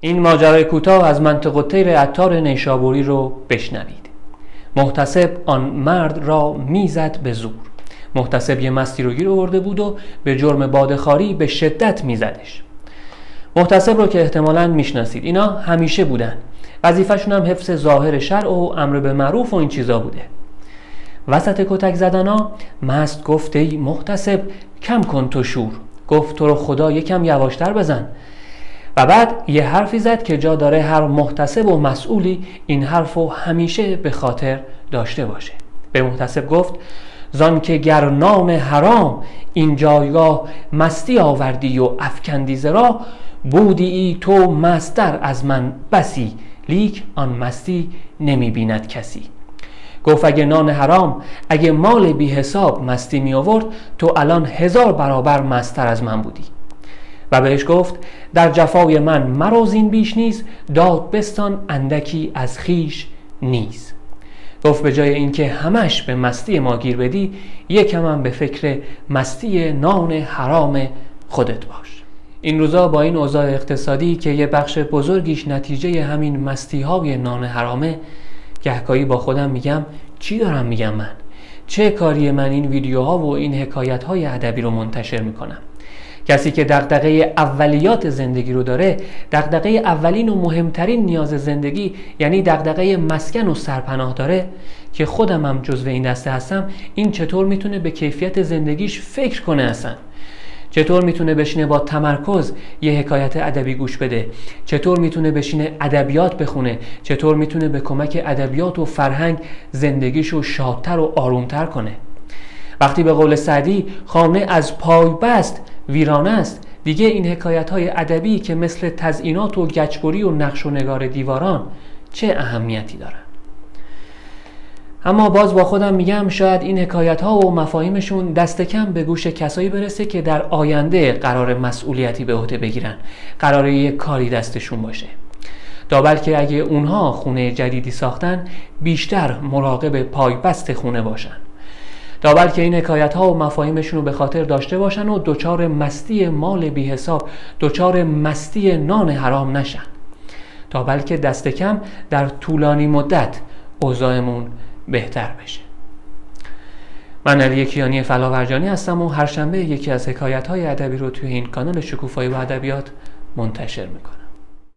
این ماجرای کوتاه از منطق تیر عطار نیشابوری رو بشنوید. محتسب آن مرد را می‌زد به زور. محتسب یه مستی رو گیر آورده بود و به جرم بادخاری به شدت میزدش. محتسب رو که احتمالا می‌شناسید اینا همیشه بودن. وظیفهشون هم حفظ ظاهر شرع و امر به معروف و این چیزا بوده. وسط کتک زدنا مست گفت ای محتسب کم کن تو شور. گفت تو رو خدا یکم یواشتر بزن. و بعد یه حرفی زد که جا داره هر محتسب و مسئولی این حرف رو همیشه به خاطر داشته باشه. به محتسب گفت زان که گر نام حرام این جایگاه مستی آوردی و افکندی زرا بودی ای تو مستر از من بسی لیک آن مستی نمی بیند کسی. گفت اگه نان حرام اگه مال بی حساب مستی می آورد تو الان هزار برابر مستر از من بودی. و بهش گفت در جفای من مروز این بیش نیز داد بستان اندکی از خیش نیز. گفت به جای اینکه همش به مستی ما گیر بدی یکم هم به فکر مستی نان حرام خودت باش. این روزا با این اوضاع اقتصادی که یه بخش بزرگیش نتیجه همین مستی های نان حرامه گهگاهی با خودم میگم چی دارم میگم من؟ چه کاری من این ویدیوها و این حکایت های ادبی رو منتشر می‌کنم؟ کسی که دغدغه اولیات زندگی رو داره دغدغه اولین و مهمترین نیاز زندگی یعنی دغدغه مسکن و سرپناه داره. که خودم هم جزو این دسته هستم این چطور می‌تونه به کیفیت زندگیش فکر کنه اصلا؟ چطور می‌تونه بشینه با تمرکز یه حکایت ادبی گوش بده؟ چطور می‌تونه بشینه ادبیات بخونه؟ چطور می‌تونه به کمک ادبیات و فرهنگ زندگیشو شادتر و آرومتر کنه؟ وقتی به قول سعدی خانه از پای بست ویرانه است. دیگه این حکایت های ادبی که مثل تزئینات و گچبری و نقش و نگار دیواران چه اهمیتی دارن؟ اما باز با خودم میگم شاید این حکایت ها و مفاهیمشون دست کم به گوش کسایی برسه که در آینده قرار مسئولیتی به عهده بگیرن قرار یک کاری دستشون باشه. تا بلکه اگه اونها خونه جدیدی ساختن بیشتر مراقب پایبست خونه باشن. تا بلکه این حکایت ها و مفاهیمشون رو به خاطر داشته باشن و دچار مستی مال بی حساب دچار مستی نان حرام نشن. تا بلکه دست کم در طولانی مدت اوضاعمون بهتر بشه. من علی کیانی فلاورجانی هستم و هر شنبه یکی از حکایت های ادبی رو توی این کانال شکوفایی و ادبیات منتشر می‌کنم.